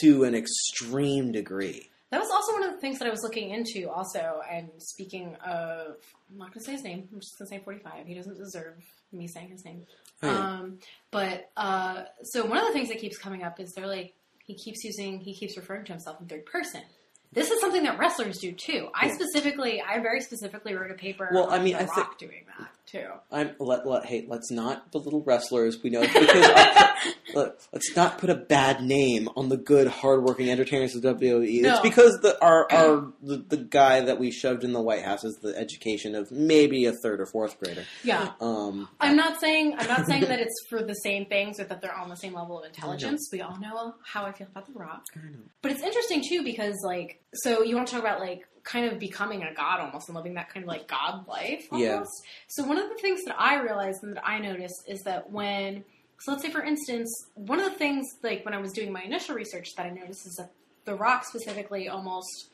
to an extreme degree That was also one of the things that I was looking into. Also, and speaking of, I'm not going to say his name. I'm just going to say 45. He doesn't deserve me saying his name. Oh. Um, but uh, so one of the things that keeps coming up is they're like he keeps using he keeps referring to himself in third person. This is something that wrestlers do too. I specifically, I very specifically wrote a paper. Well, I mean, I thi- Rock doing that too. i'm let, let hey let's not belittle wrestlers we know because uh, let, let's not put a bad name on the good hardworking entertainers of WWE. No. It's because the our, our the, the guy that we shoved in the White House is the education of maybe a third or fourth grader. Yeah, Um, I'm not saying I'm not saying that it's for the same things or that they're on the same level of intelligence. We all know how I feel about The Rock. But it's interesting too because like so you want to talk about like kind of becoming a god almost and living that kind of like god life almost. Yeah. So one of the things that I realized and that I noticed is that when so let's say for instance one of the things like when I was doing my initial research that I noticed is that The Rock specifically almost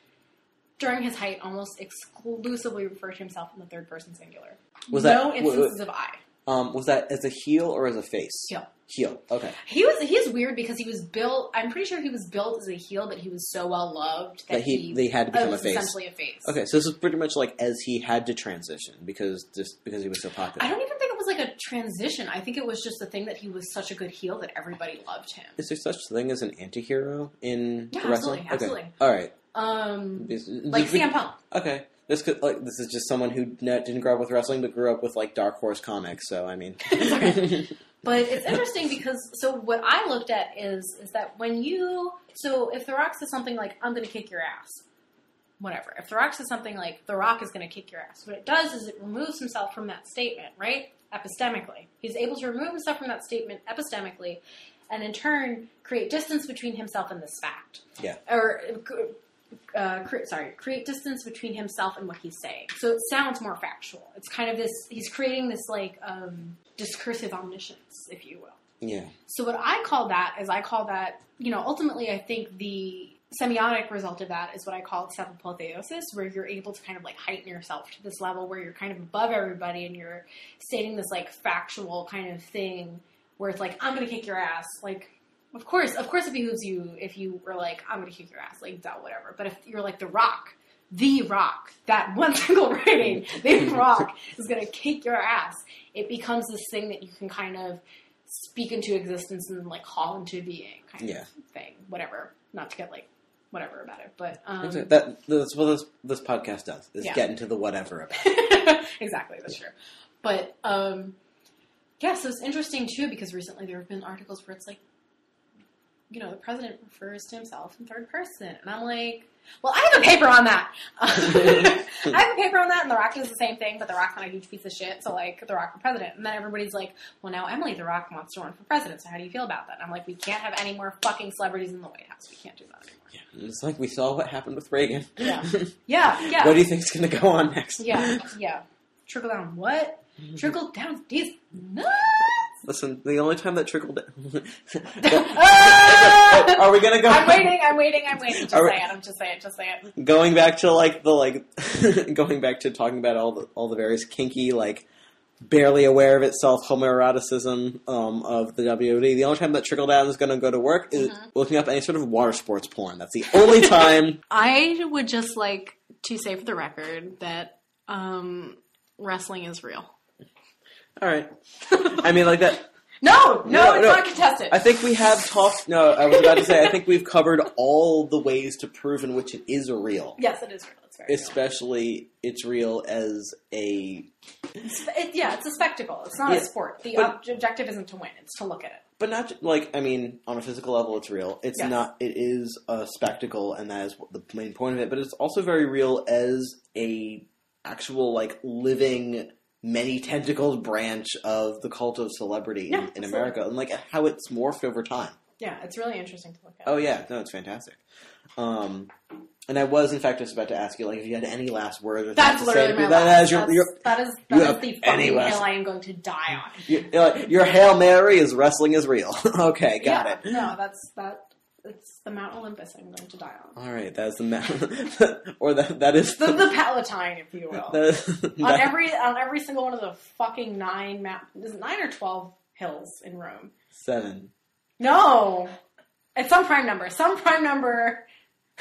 during his height almost exclusively referred to himself in the third person singular. Was no that- wa- instances of I. um, was that as a heel or as a face? Heel. Heel. Okay. He was he's weird because he was built. I'm pretty sure he was built as a heel, but he was so well loved that, That he- they had to become a face. Essentially a face. Okay, so this is pretty much like as he had to transition because just because he was so popular. I don't even think it was like a transition. I think it was just the thing that he was such a good heel that everybody loved him. Is there such a thing as an anti-hero in Yeah, wrestling? absolutely, absolutely. Okay. All right. Um, like CM Punk. Okay. This could like this is just someone who didn't grow up with wrestling but grew up with like Dark Horse comics. So I mean, But it's interesting because so what I looked at is is that when you so if The Rock says something like I'm going to kick your ass, whatever. If The Rock says something like The Rock is going to kick your ass, what it does is it removes himself from that statement, right? Epistemically, he's able to remove himself from that statement epistemically, and in turn create distance between himself and this fact. Yeah. Or. Uh, cre- sorry, create distance between himself and what he's saying. So it sounds more factual. It's kind of this, he's creating this like um, discursive omniscience, if you will. yeah, So what I call that is I call that, you know, ultimately I think the semiotic result of that is what I call self-apotheosis, where you're able to kind of like heighten yourself to this level where you're kind of above everybody and you're stating this like factual kind of thing where it's like, I'm gonna kick your ass. Like, of course, of course it behooves you if you were like, I'm gonna kick your ass, like duh, whatever. But if you're like the rock, the rock, that one single rating, the rock is gonna kick your ass, it becomes this thing that you can kind of speak into existence and like call into being kind Yeah. of thing. Whatever. Not to get like whatever about it. But um that that's what this this podcast does is Yeah. get into the whatever about. it. exactly, that's true. But um yeah, so it's interesting too because recently there have been articles where it's like you know, the president refers to himself in third person. And I'm like, well, I have a paper on that. I have a paper on that, and The Rock does the same thing, but The Rock's not a huge piece of shit, so, like, The Rock for president. And then everybody's like, well, now Emily The Rock wants to run for president, so how do you feel about that? And I'm like, we can't have any more fucking celebrities in the White House. We can't do that anymore. Yeah. It's like we saw what happened with Reagan. Yeah. Yeah, yeah. What do you think's going to go on next? Yeah, yeah. Trickle down what? Mm-hmm. Trickle down these nuts. Listen, the only time that trickled down. Ah! Are we gonna go? I'm waiting. I'm waiting. I'm waiting. Just Are we- say it. I'm just saying. Just say it. Going back to like the like, going back to talking about all the all the various kinky like, barely aware of itself homoeroticism um, of the WOD. The only time that trickle down is going to go to work is Mm-hmm. looking up any sort of water sports porn. That's the only time. I would just like to say for the record that um, wrestling is real. All right. I mean, like that. No, no, No, it's no. not contested. I think we have talked. No, I was about to say. I think we've covered all the ways to prove in which it is real. yes, it is real. It's very real. Especially, it's real as a, it, yeah, it's a spectacle. It's not Yeah, a sport. The but- objective isn't to win; it's to look at it. but not like I mean, on a physical level, it's real. It's Yes. not. It is a spectacle, and that is what the main point of it. But it's also very real as a actual like living. Many tentacled branch of the cult of celebrity Yeah, in, in. America, and like how it's morphed over time. Yeah, it's really interesting to look at. Oh yeah, no, it's fantastic. Um, and I was in fact just about to ask you, like, if you had any last words or That's to say. literally my That- last. is your, that's, your, that is, you that is the fucking last- hill I am going to die on. your, your, your hail mary is wrestling is real. okay, got yeah, it. No, that's that. It's the Mount Olympus I'm going to die on. All right, that's the ma- or that that is The, the Palatine, if you will. that- on that- every on every single one of the fucking nine map. Is it nine or twelve hills in Rome? seven. No, it's some prime number. Some prime number.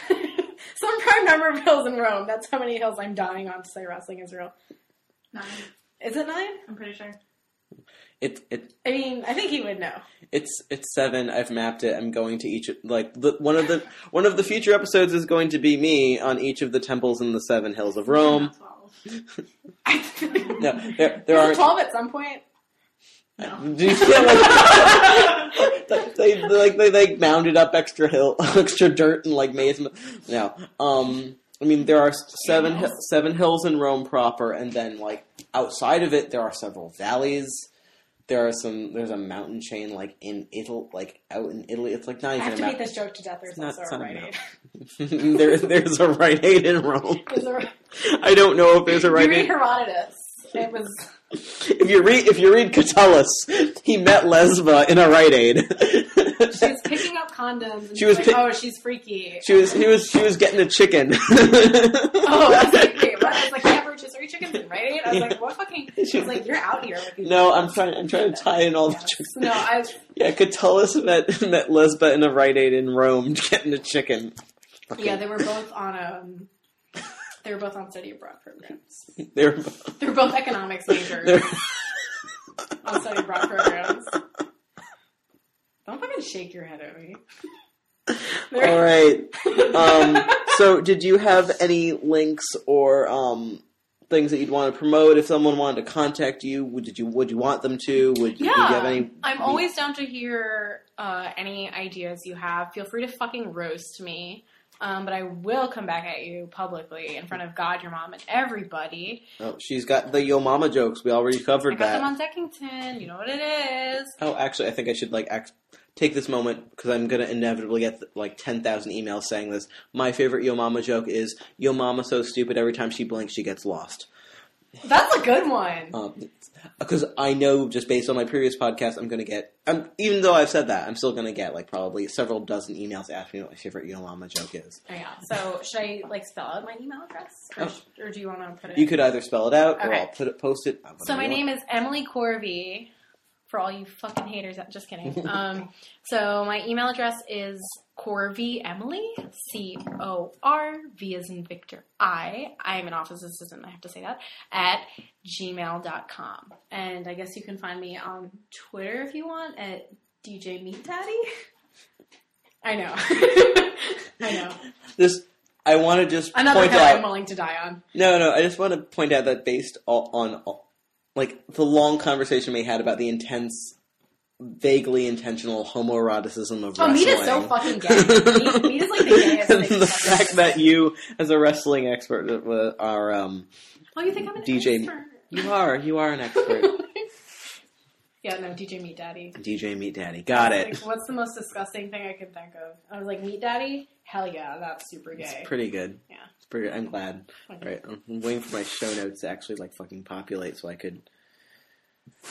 some prime number of hills in Rome. That's how many hills I'm dying on to say wrestling is real. Nine. Is it nine? I'm pretty sure. It it I mean, I think he would know. it's it's seven. I've mapped it. I'm going to each like the, one of the one of the future episodes is going to be me on each of the temples in the seven hills of Rome. Not Twelve. I think No, there there are twelve at some point. No. Do you feel like they, they like they like mounded up extra hill, extra dirt, and like made some? No, um, I mean there are seven seven hills in Rome proper, and then like outside of it there are several valleys. There are some. There's a mountain chain like in Italy, like out in Italy. It's like not I even have a to beat this joke to death. There's It's not- also a Rite. Aid. there, there's a Rite Aid in Rome. A I don't know if there's a Rite Aid. you read Aid. Herodotus. It was If you read if you read Catullus, he met Lesbia in a Rite Aid. she was picking up condoms. And She was like, pick- oh, she's freaky. She was he was she was getting a chicken. Oh, I was like, wait, what? I was like, you have rotisserie chickens in Rite Aid? I was like, what fucking? I was like, you're out here no, I'm trying I'm trying to tie in all the chickens. No, I was, Yeah, Catullus met met Lesbia in a Rite Aid in Rome getting a chicken. yeah, they were both on um, they were both on study abroad programs. They're They were both economics majors they're on study abroad programs. Don't fucking shake your head at me. all right. Um, so, did you have any links or um, things that you'd want to promote if someone wanted to contact you? Would did you would you want them to? Would, would you have any? I'm always down to hear uh, any ideas you have. Feel free to fucking roast me. Um, but I will come back at you publicly in front of God, your mom, and everybody. Oh, she's got the Yo Mama jokes. We already covered I got that. them on Deckington. You know what it is. Oh, actually, I think I should like act, take this moment because I'm gonna inevitably get like ten thousand emails saying this. My favorite Yo Mama joke is Yo Mama so stupid every time she blinks she gets lost. That's a good one. Um, uh, because I know just based on my previous podcast, I'm gonna get. I'm, even though I've said that, I'm still gonna get like probably several dozen emails asking me what my favorite Yo Mama joke is. Oh, yeah. So should I like spell out my email address, or, Oh. sh- or do you want to put it? You could either spell it out or I'll put it, post it. So my name is Emily Corvi. For all you fucking haters, just kidding. Um, so my email address is Corvi Emily, C O R V as in Victor I. I am an office assistant. I have to say that at gmail.com. And I guess you can find me on Twitter if you want at DJ Meat Daddy. I know. I know. this. I want to just Another point out. I'm willing to die on. No, no. I just want to point out that based on all, like the long conversation we had about the intense, vaguely intentional homoeroticism of Oh, wrestling. meat is so fucking gay. Meat, meat is like the gayest thing. the fact that you, as a wrestling expert, uh, are um, Oh, you think I'm an DJ expert? you are you are an expert. yeah, no, DJ Meat Daddy. DJ Meat Daddy, got it. Like, what's the most disgusting thing I can think of? I was like, Meat Daddy? Hell yeah, that's super gay. It's pretty good. Yeah. it's pretty. I'm glad. Okay. All right, I'm waiting for my show notes to actually like fucking populate so I could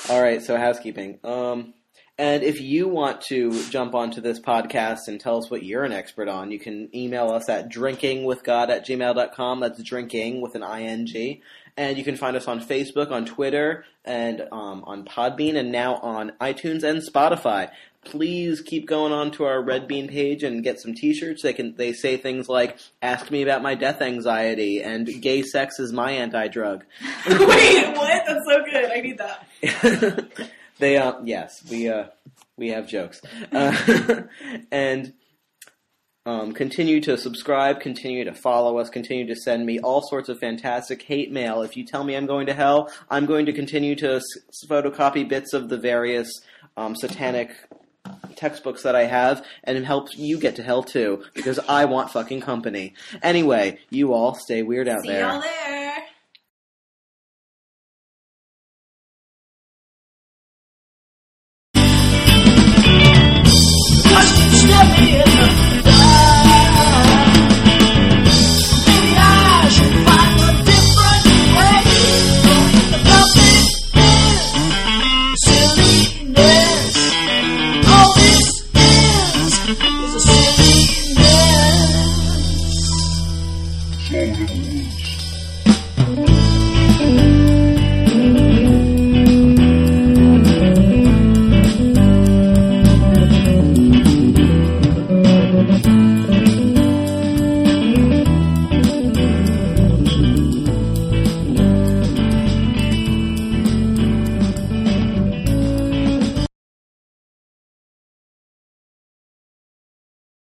All right, so housekeeping. Um, and if you want to jump onto this podcast and tell us what you're an expert on, you can email us at drinkingwithgod at gmail.com. That's drinking with an ing. And you can find us on Facebook, on Twitter, and um, on Podbean, and now on iTunes and Spotify. Please keep going on to our Red Bean page and get some T-shirts. They can they say things like "Ask me about my death anxiety" and "Gay sex is my anti-drug." Wait, what? That's so good. I need that. they uh yes we uh we have jokes uh, and um, continue to subscribe continue to follow us continue to send me all sorts of fantastic hate mail if you tell me i'm going to hell i'm going to continue to s- photocopy bits of the various um, satanic textbooks that i have and help you get to hell too because i want fucking company anyway you all stay weird out See there y'all there.